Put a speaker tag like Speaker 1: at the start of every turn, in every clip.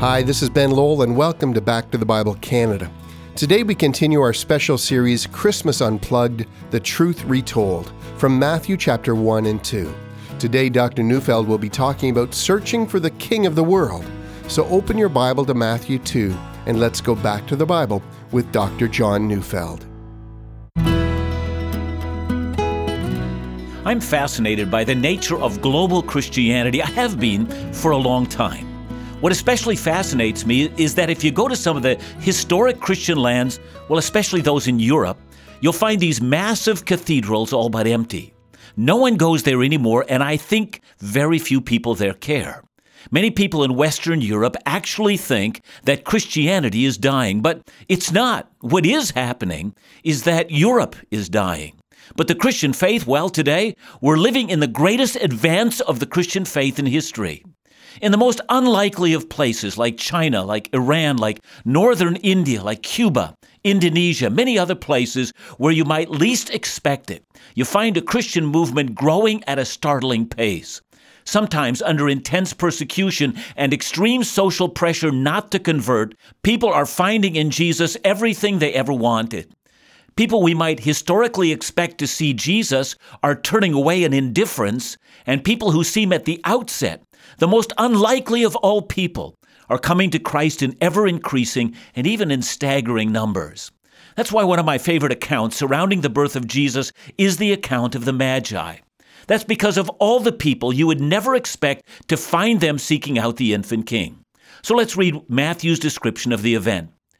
Speaker 1: Hi, this is Ben Lowell, and welcome to Back to the Bible Canada. Today we continue our special series, Christmas Unplugged The Truth Retold, from Matthew chapter 1 and 2. Today, Dr. Neufeld will be talking about searching for the King of the world. So open your Bible to Matthew 2, and let's go back to the Bible with Dr. John Neufeld.
Speaker 2: I'm fascinated by the nature of global Christianity. I have been for a long time. What especially fascinates me is that if you go to some of the historic Christian lands, well, especially those in Europe, you'll find these massive cathedrals all but empty. No one goes there anymore, and I think very few people there care. Many people in Western Europe actually think that Christianity is dying, but it's not. What is happening is that Europe is dying. But the Christian faith, well, today, we're living in the greatest advance of the Christian faith in history. In the most unlikely of places, like China, like Iran, like northern India, like Cuba, Indonesia, many other places where you might least expect it, you find a Christian movement growing at a startling pace. Sometimes under intense persecution and extreme social pressure not to convert, people are finding in Jesus everything they ever wanted. People we might historically expect to see Jesus are turning away in indifference, and people who seem at the outset the most unlikely of all people are coming to Christ in ever increasing and even in staggering numbers. That's why one of my favorite accounts surrounding the birth of Jesus is the account of the Magi. That's because of all the people you would never expect to find them seeking out the infant king. So let's read Matthew's description of the event.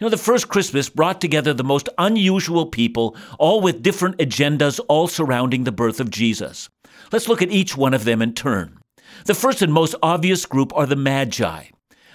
Speaker 2: You know, the first Christmas brought together the most unusual people, all with different agendas, all surrounding the birth of Jesus. Let's look at each one of them in turn. The first and most obvious group are the Magi.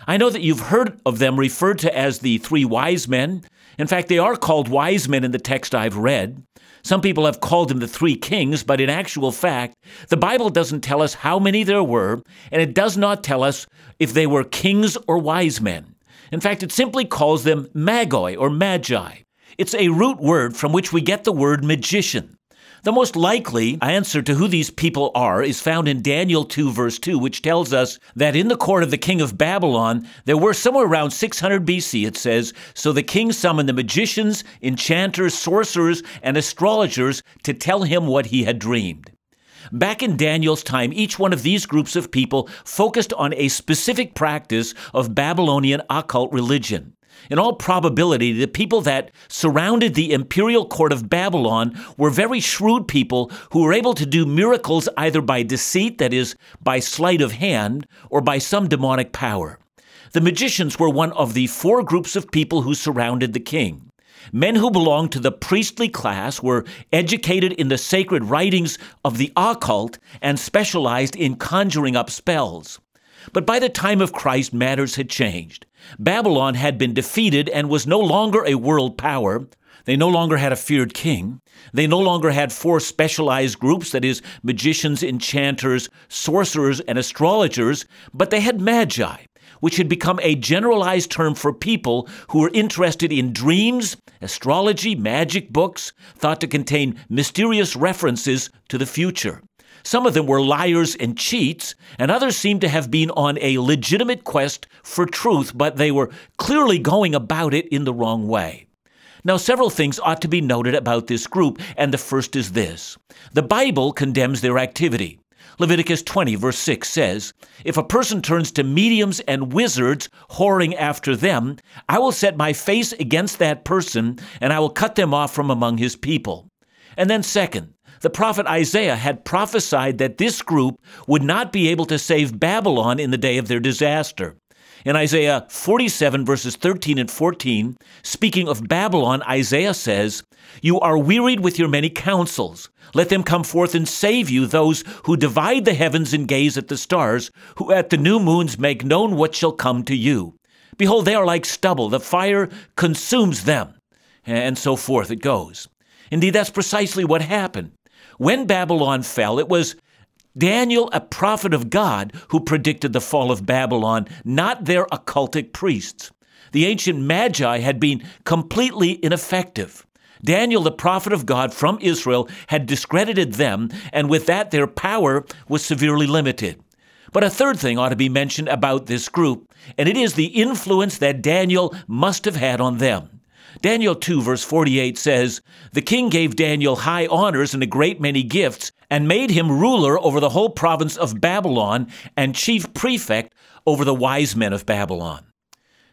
Speaker 2: I know that you've heard of them referred to as the three wise men. In fact, they are called wise men in the text I've read. Some people have called them the three kings, but in actual fact, the Bible doesn't tell us how many there were, and it does not tell us if they were kings or wise men. In fact, it simply calls them magoi or magi. It's a root word from which we get the word magician. The most likely answer to who these people are is found in Daniel 2, verse 2, which tells us that in the court of the king of Babylon, there were somewhere around 600 BC, it says, so the king summoned the magicians, enchanters, sorcerers, and astrologers to tell him what he had dreamed. Back in Daniel's time, each one of these groups of people focused on a specific practice of Babylonian occult religion. In all probability, the people that surrounded the imperial court of Babylon were very shrewd people who were able to do miracles either by deceit, that is, by sleight of hand, or by some demonic power. The magicians were one of the four groups of people who surrounded the king. Men who belonged to the priestly class were educated in the sacred writings of the occult and specialized in conjuring up spells. But by the time of Christ, matters had changed. Babylon had been defeated and was no longer a world power. They no longer had a feared king. They no longer had four specialized groups, that is, magicians, enchanters, sorcerers, and astrologers, but they had magi, which had become a generalized term for people who were interested in dreams, astrology, magic books, thought to contain mysterious references to the future. Some of them were liars and cheats, and others seemed to have been on a legitimate quest for truth, but they were clearly going about it in the wrong way. Now, several things ought to be noted about this group, and the first is this the Bible condemns their activity. Leviticus 20, verse 6 says, If a person turns to mediums and wizards, whoring after them, I will set my face against that person, and I will cut them off from among his people. And then, second, the prophet Isaiah had prophesied that this group would not be able to save Babylon in the day of their disaster. In Isaiah 47, verses 13 and 14, speaking of Babylon, Isaiah says, You are wearied with your many counsels. Let them come forth and save you, those who divide the heavens and gaze at the stars, who at the new moons make known what shall come to you. Behold, they are like stubble, the fire consumes them. And so forth it goes. Indeed, that's precisely what happened. When Babylon fell, it was Daniel, a prophet of God, who predicted the fall of Babylon, not their occultic priests. The ancient magi had been completely ineffective. Daniel, the prophet of God from Israel, had discredited them, and with that, their power was severely limited. But a third thing ought to be mentioned about this group, and it is the influence that Daniel must have had on them. Daniel 2, verse 48 says, The king gave Daniel high honors and a great many gifts, and made him ruler over the whole province of Babylon and chief prefect over the wise men of Babylon.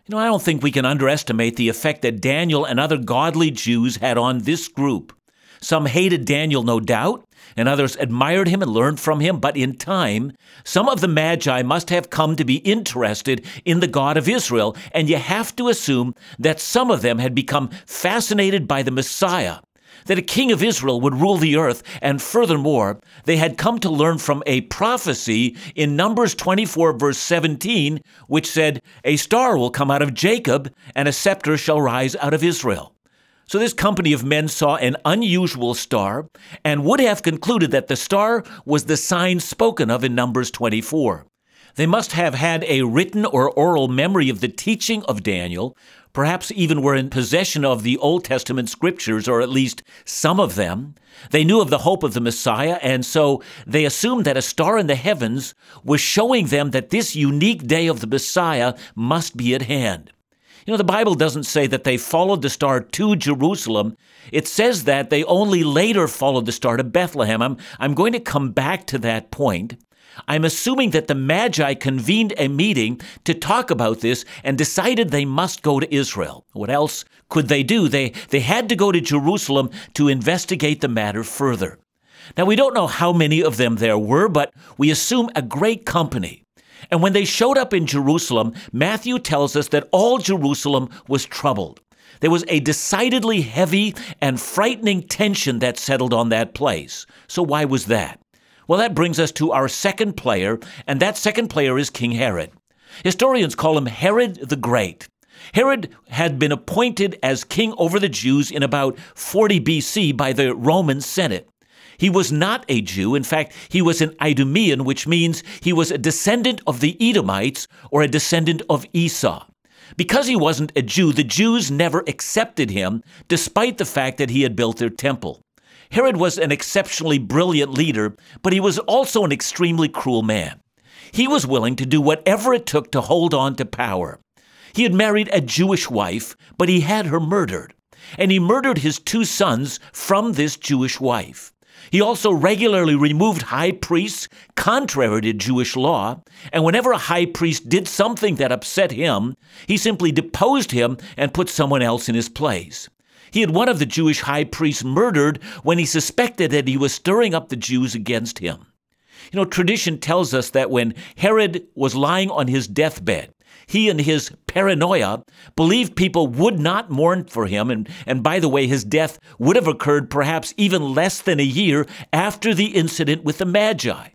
Speaker 2: You know, I don't think we can underestimate the effect that Daniel and other godly Jews had on this group. Some hated Daniel, no doubt, and others admired him and learned from him, but in time, some of the Magi must have come to be interested in the God of Israel, and you have to assume that some of them had become fascinated by the Messiah that a king of Israel would rule the earth, and furthermore, they had come to learn from a prophecy in Numbers 24, verse 17, which said, A star will come out of Jacob, and a scepter shall rise out of Israel. So this company of men saw an unusual star and would have concluded that the star was the sign spoken of in Numbers 24. They must have had a written or oral memory of the teaching of Daniel, perhaps even were in possession of the Old Testament scriptures, or at least some of them. They knew of the hope of the Messiah, and so they assumed that a star in the heavens was showing them that this unique day of the Messiah must be at hand. You know, the Bible doesn't say that they followed the star to Jerusalem. It says that they only later followed the star to Bethlehem. I'm, I'm going to come back to that point. I'm assuming that the Magi convened a meeting to talk about this and decided they must go to Israel. What else could they do? They, they had to go to Jerusalem to investigate the matter further. Now, we don't know how many of them there were, but we assume a great company. And when they showed up in Jerusalem, Matthew tells us that all Jerusalem was troubled. There was a decidedly heavy and frightening tension that settled on that place. So, why was that? Well, that brings us to our second player, and that second player is King Herod. Historians call him Herod the Great. Herod had been appointed as king over the Jews in about 40 BC by the Roman Senate. He was not a Jew. In fact, he was an Idumean, which means he was a descendant of the Edomites or a descendant of Esau. Because he wasn't a Jew, the Jews never accepted him, despite the fact that he had built their temple. Herod was an exceptionally brilliant leader, but he was also an extremely cruel man. He was willing to do whatever it took to hold on to power. He had married a Jewish wife, but he had her murdered, and he murdered his two sons from this Jewish wife. He also regularly removed high priests contrary to Jewish law, and whenever a high priest did something that upset him, he simply deposed him and put someone else in his place. He had one of the Jewish high priests murdered when he suspected that he was stirring up the Jews against him. You know, tradition tells us that when Herod was lying on his deathbed, he and his paranoia believed people would not mourn for him. And, and by the way, his death would have occurred perhaps even less than a year after the incident with the Magi.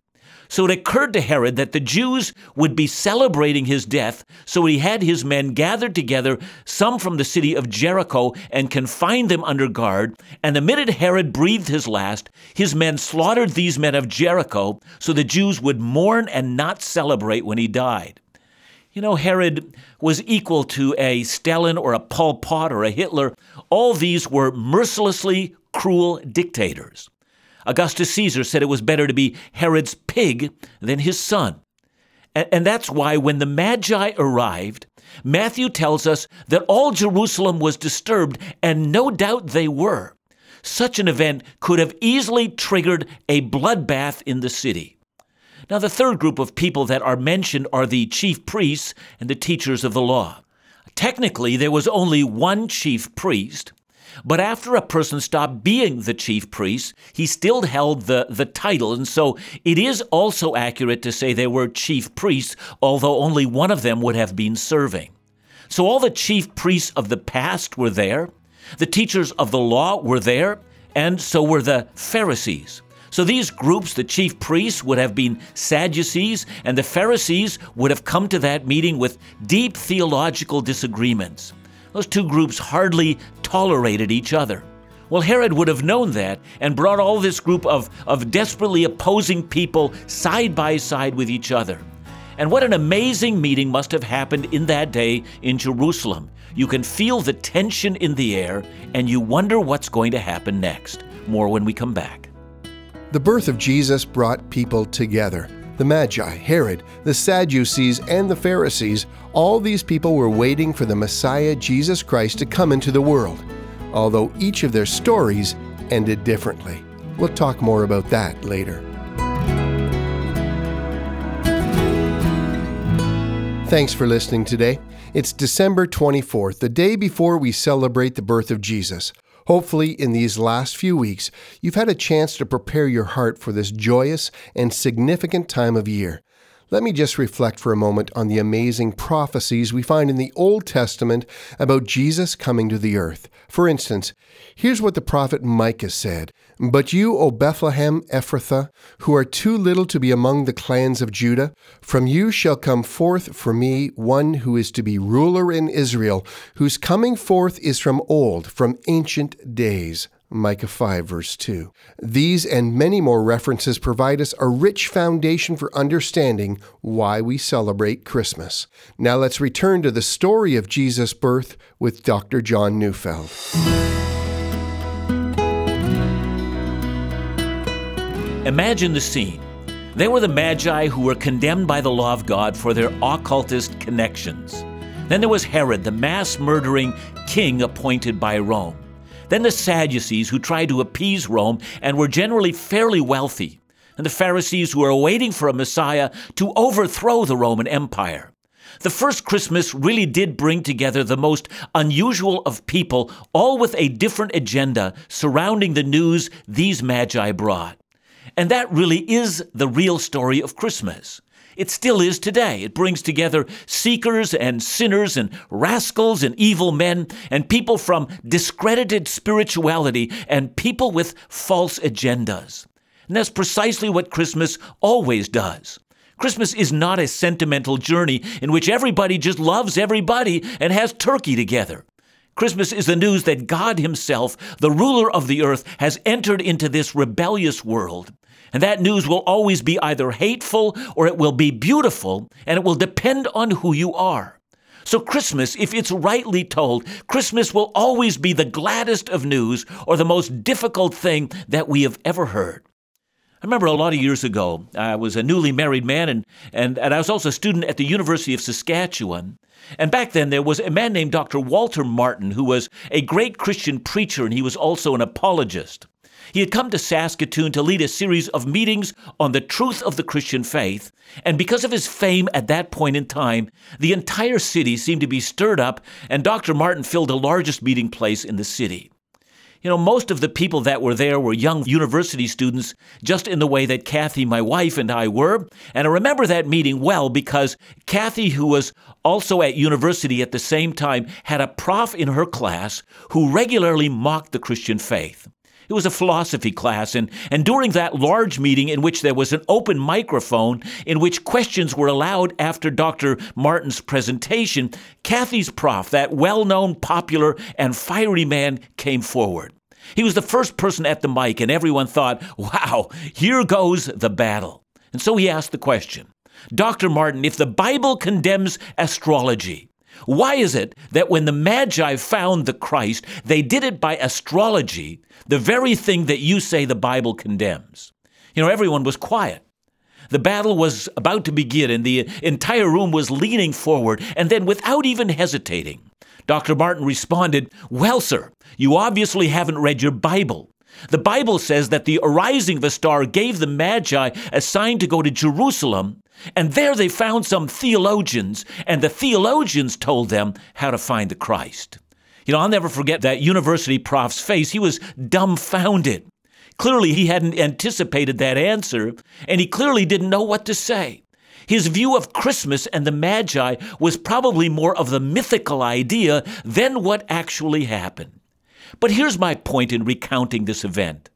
Speaker 2: So it occurred to Herod that the Jews would be celebrating his death, so he had his men gathered together, some from the city of Jericho, and confined them under guard. And the minute Herod breathed his last, his men slaughtered these men of Jericho, so the Jews would mourn and not celebrate when he died. You know, Herod was equal to a Stalin or a Pol Pot or a Hitler. All these were mercilessly cruel dictators. Augustus Caesar said it was better to be Herod's pig than his son. And, that's why when the Magi arrived, Matthew tells us that all Jerusalem was disturbed, and no doubt they were. Such an event could have easily triggered a bloodbath in the city. Now, the third group of people that are mentioned are the chief priests and the teachers of the law. Technically, there was only one chief priest, but after a person stopped being the chief priest, he still held the, the title. And so it is also accurate to say they were chief priests, although only one of them would have been serving. So all the chief priests of the past were there, the teachers of the law were there, and so were the Pharisees. So these groups, the chief priests would have been Sadducees, and the Pharisees would have come to that meeting with deep theological disagreements. Those two groups hardly tolerated each other. Well, Herod would have known that and brought all this group of, of desperately opposing people side by side with each other. And what an amazing meeting must have happened in that day in Jerusalem. You can feel the tension in the air, and you wonder what's going to happen next. More when we come back.
Speaker 1: The birth of Jesus brought people together. The Magi, Herod, the Sadducees, and the Pharisees, all these people were waiting for the Messiah, Jesus Christ, to come into the world, although each of their stories ended differently. We'll talk more about that later. Thanks for listening today. It's December 24th, the day before we celebrate the birth of Jesus. Hopefully, in these last few weeks, you've had a chance to prepare your heart for this joyous and significant time of year. Let me just reflect for a moment on the amazing prophecies we find in the Old Testament about Jesus coming to the earth. For instance, here's what the prophet Micah said But you, O Bethlehem Ephrathah, who are too little to be among the clans of Judah, from you shall come forth for me one who is to be ruler in Israel, whose coming forth is from old, from ancient days. Micah 5, verse 2. These and many more references provide us a rich foundation for understanding why we celebrate Christmas. Now let's return to the story of Jesus' birth with Dr. John Neufeld.
Speaker 2: Imagine the scene. They were the Magi who were condemned by the law of God for their occultist connections. Then there was Herod, the mass murdering king appointed by Rome. Then the Sadducees, who tried to appease Rome and were generally fairly wealthy, and the Pharisees, who were waiting for a Messiah to overthrow the Roman Empire. The first Christmas really did bring together the most unusual of people, all with a different agenda surrounding the news these Magi brought. And that really is the real story of Christmas. It still is today. It brings together seekers and sinners and rascals and evil men and people from discredited spirituality and people with false agendas. And that's precisely what Christmas always does. Christmas is not a sentimental journey in which everybody just loves everybody and has turkey together. Christmas is the news that God Himself, the ruler of the earth, has entered into this rebellious world. And that news will always be either hateful or it will be beautiful, and it will depend on who you are. So, Christmas, if it's rightly told, Christmas will always be the gladdest of news or the most difficult thing that we have ever heard. I remember a lot of years ago, I was a newly married man, and, and, and I was also a student at the University of Saskatchewan. And back then, there was a man named Dr. Walter Martin, who was a great Christian preacher, and he was also an apologist. He had come to Saskatoon to lead a series of meetings on the truth of the Christian faith, and because of his fame at that point in time, the entire city seemed to be stirred up, and Dr. Martin filled the largest meeting place in the city. You know, most of the people that were there were young university students, just in the way that Kathy, my wife, and I were. And I remember that meeting well because Kathy, who was also at university at the same time, had a prof in her class who regularly mocked the Christian faith. It was a philosophy class, and, and during that large meeting in which there was an open microphone in which questions were allowed after Dr. Martin's presentation, Kathy's prof, that well known, popular, and fiery man, came forward. He was the first person at the mic, and everyone thought, wow, here goes the battle. And so he asked the question Dr. Martin, if the Bible condemns astrology, why is it that when the Magi found the Christ, they did it by astrology, the very thing that you say the Bible condemns? You know, everyone was quiet. The battle was about to begin, and the entire room was leaning forward, and then, without even hesitating, Dr. Martin responded, Well, sir, you obviously haven't read your Bible. The Bible says that the arising of a star gave the Magi a sign to go to Jerusalem, and there they found some theologians, and the theologians told them how to find the Christ. You know, I'll never forget that university prof's face. He was dumbfounded. Clearly, he hadn't anticipated that answer, and he clearly didn't know what to say. His view of Christmas and the Magi was probably more of the mythical idea than what actually happened. But here's my point in recounting this event.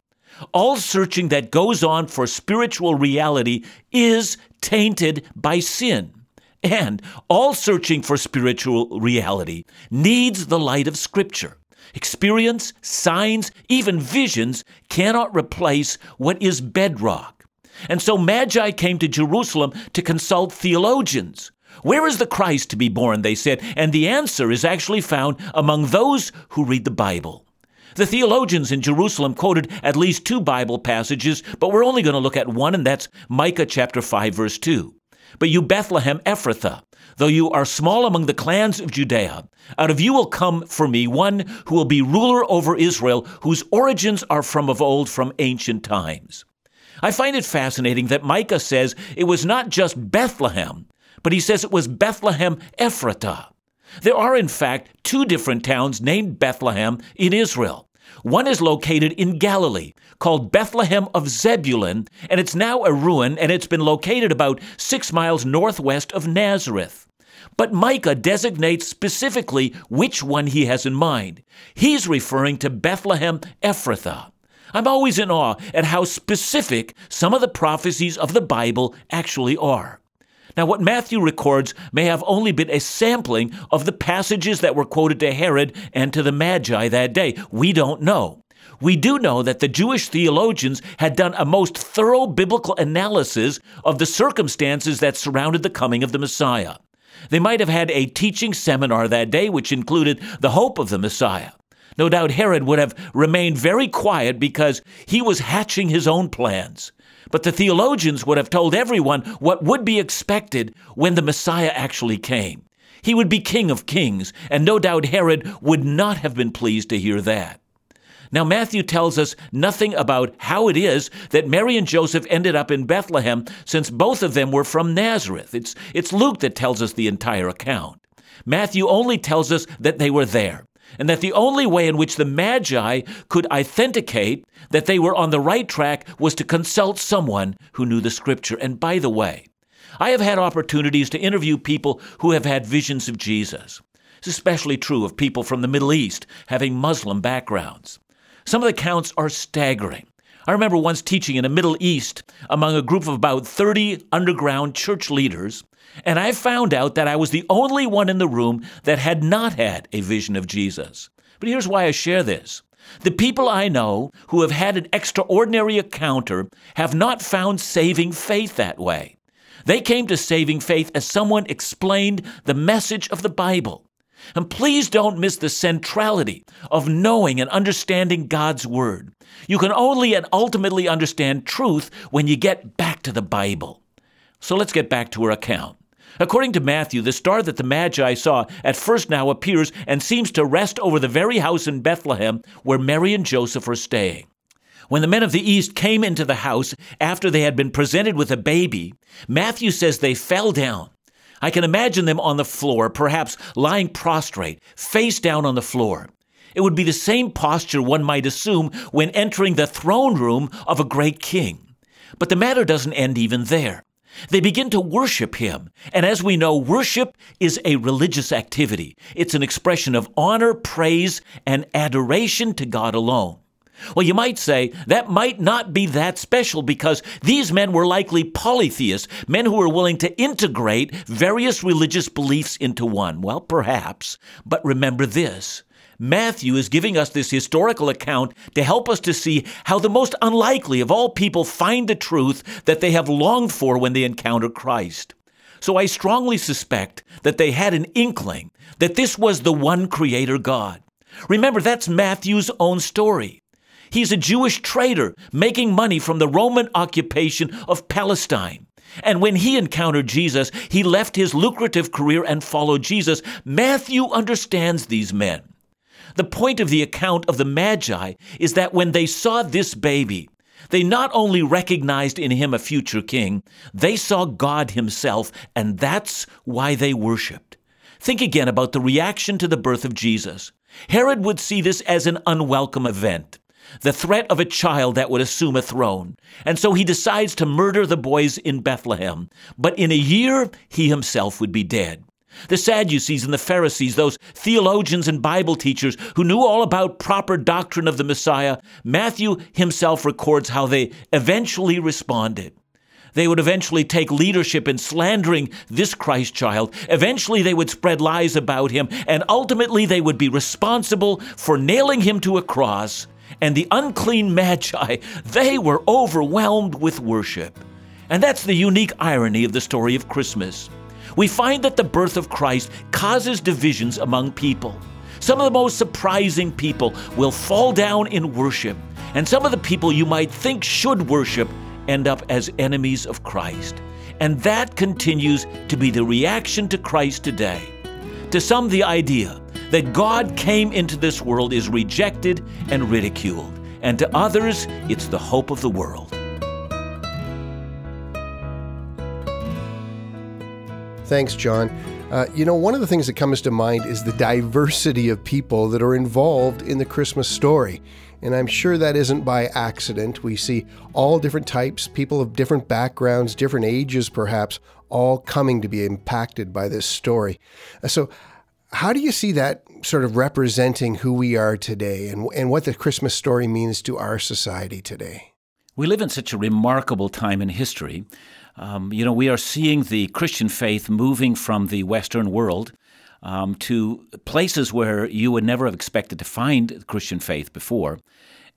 Speaker 2: All searching that goes on for spiritual reality is tainted by sin. And all searching for spiritual reality needs the light of Scripture. Experience, signs, even visions cannot replace what is bedrock. And so Magi came to Jerusalem to consult theologians. Where is the Christ to be born? They said, and the answer is actually found among those who read the Bible. The theologians in Jerusalem quoted at least two Bible passages, but we're only going to look at one, and that's Micah chapter 5, verse 2. But you, Bethlehem Ephrathah, though you are small among the clans of Judea, out of you will come for me one who will be ruler over Israel, whose origins are from of old, from ancient times. I find it fascinating that Micah says it was not just Bethlehem, but he says it was Bethlehem Ephratah. There are, in fact, two different towns named Bethlehem in Israel. One is located in Galilee, called Bethlehem of Zebulun, and it's now a ruin, and it's been located about six miles northwest of Nazareth. But Micah designates specifically which one he has in mind. He's referring to Bethlehem Ephrathah. I'm always in awe at how specific some of the prophecies of the Bible actually are. Now, what Matthew records may have only been a sampling of the passages that were quoted to Herod and to the Magi that day. We don't know. We do know that the Jewish theologians had done a most thorough biblical analysis of the circumstances that surrounded the coming of the Messiah. They might have had a teaching seminar that day, which included the hope of the Messiah. No doubt Herod would have remained very quiet because he was hatching his own plans. But the theologians would have told everyone what would be expected when the Messiah actually came. He would be King of Kings, and no doubt Herod would not have been pleased to hear that. Now, Matthew tells us nothing about how it is that Mary and Joseph ended up in Bethlehem, since both of them were from Nazareth. It's, it's Luke that tells us the entire account. Matthew only tells us that they were there and that the only way in which the Magi could authenticate that they were on the right track was to consult someone who knew the Scripture. And by the way, I have had opportunities to interview people who have had visions of Jesus. It's especially true of people from the Middle East having Muslim backgrounds. Some of the counts are staggering. I remember once teaching in the Middle East among a group of about 30 underground church leaders and I found out that I was the only one in the room that had not had a vision of Jesus. But here's why I share this. The people I know who have had an extraordinary encounter have not found saving faith that way. They came to saving faith as someone explained the message of the Bible. And please don't miss the centrality of knowing and understanding God's Word. You can only and ultimately understand truth when you get back to the Bible. So let's get back to our account. According to Matthew, the star that the Magi saw at first now appears and seems to rest over the very house in Bethlehem where Mary and Joseph are staying. When the men of the East came into the house after they had been presented with a baby, Matthew says they fell down. I can imagine them on the floor, perhaps lying prostrate, face down on the floor. It would be the same posture one might assume when entering the throne room of a great king. But the matter doesn't end even there. They begin to worship him. And as we know, worship is a religious activity. It's an expression of honor, praise, and adoration to God alone. Well, you might say that might not be that special because these men were likely polytheists, men who were willing to integrate various religious beliefs into one. Well, perhaps. But remember this Matthew is giving us this historical account to help us to see how the most unlikely of all people find the truth that they have longed for when they encounter Christ. So I strongly suspect that they had an inkling that this was the one Creator God. Remember, that's Matthew's own story. He's a Jewish trader making money from the Roman occupation of Palestine. And when he encountered Jesus, he left his lucrative career and followed Jesus. Matthew understands these men. The point of the account of the Magi is that when they saw this baby, they not only recognized in him a future king, they saw God himself, and that's why they worshiped. Think again about the reaction to the birth of Jesus. Herod would see this as an unwelcome event, the threat of a child that would assume a throne. And so he decides to murder the boys in Bethlehem. But in a year, he himself would be dead. The Sadducees and the Pharisees, those theologians and Bible teachers who knew all about proper doctrine of the Messiah, Matthew himself records how they eventually responded. They would eventually take leadership in slandering this Christ child. Eventually, they would spread lies about him, and ultimately, they would be responsible for nailing him to a cross. And the unclean magi, they were overwhelmed with worship. And that's the unique irony of the story of Christmas. We find that the birth of Christ causes divisions among people. Some of the most surprising people will fall down in worship, and some of the people you might think should worship end up as enemies of Christ. And that continues to be the reaction to Christ today. To some, the idea that God came into this world is rejected and ridiculed, and to others, it's the hope of the world.
Speaker 1: Thanks, John. Uh, you know, one of the things that comes to mind is the diversity of people that are involved in the Christmas story. And I'm sure that isn't by accident. We see all different types, people of different backgrounds, different ages perhaps, all coming to be impacted by this story. Uh, so, how do you see that sort of representing who we are today and, and what the Christmas story means to our society today?
Speaker 2: We live in such a remarkable time in history. Um, you know, we are seeing the Christian faith moving from the Western world um, to places where you would never have expected to find Christian faith before.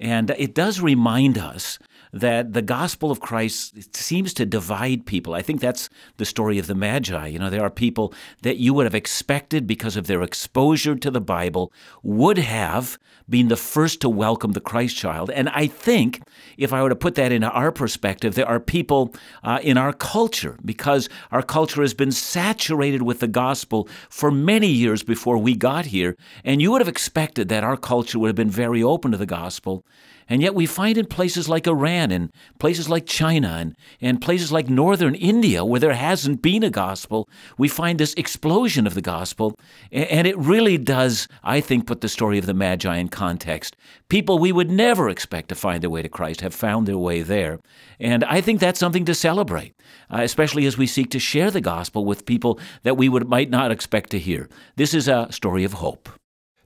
Speaker 2: And it does remind us that the gospel of Christ seems to divide people. I think that's the story of the Magi. You know, there are people that you would have expected because of their exposure to the Bible would have been the first to welcome the Christ child. And I think if I were to put that into our perspective, there are people uh, in our culture because our culture has been saturated with the gospel for many years before we got here. And you would have expected that our culture would have been very open to the gospel. And yet we find in places like Iran and places like China and, and places like northern India where there hasn't been a gospel, we find this explosion of the gospel. And it really does, I think, put the story of the Magi in context. People we would never expect to find their way to Christ have found their way there. And I think that's something to celebrate, uh, especially as we seek to share the gospel with people that we would, might not expect to hear. This is a story of hope.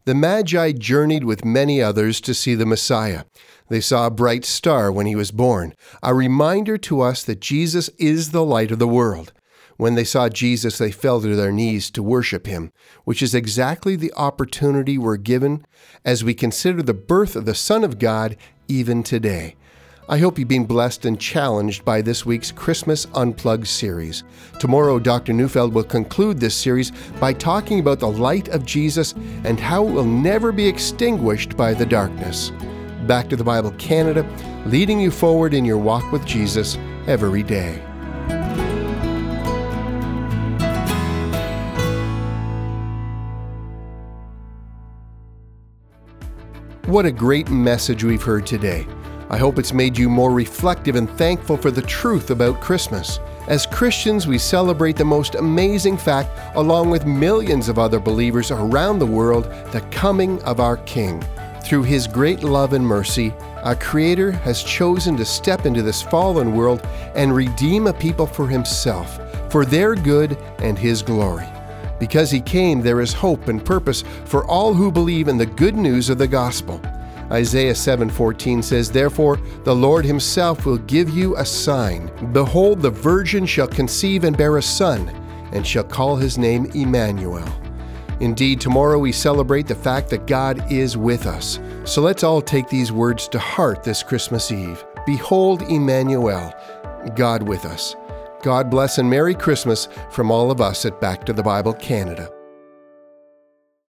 Speaker 1: The Magi journeyed with many others to see the Messiah. They saw a bright star when he was born, a reminder to us that Jesus is the light of the world. When they saw Jesus, they fell to their knees to worship him, which is exactly the opportunity we're given as we consider the birth of the Son of God even today. I hope you've been blessed and challenged by this week's Christmas Unplugged series. Tomorrow, Dr. Neufeld will conclude this series by talking about the light of Jesus and how it will never be extinguished by the darkness. Back to the Bible Canada, leading you forward in your walk with Jesus every day. What a great message we've heard today. I hope it's made you more reflective and thankful for the truth about Christmas. As Christians, we celebrate the most amazing fact, along with millions of other believers around the world, the coming of our King. Through his great love and mercy, our Creator has chosen to step into this fallen world and redeem a people for himself, for their good and his glory. Because he came, there is hope and purpose for all who believe in the good news of the gospel. Isaiah 7:14 says, "Therefore the Lord himself will give you a sign. Behold, the virgin shall conceive and bear a son, and shall call his name Emmanuel." Indeed, tomorrow we celebrate the fact that God is with us. So let's all take these words to heart this Christmas Eve. Behold Emmanuel, God with us. God bless and Merry Christmas from all of us at Back to the Bible Canada.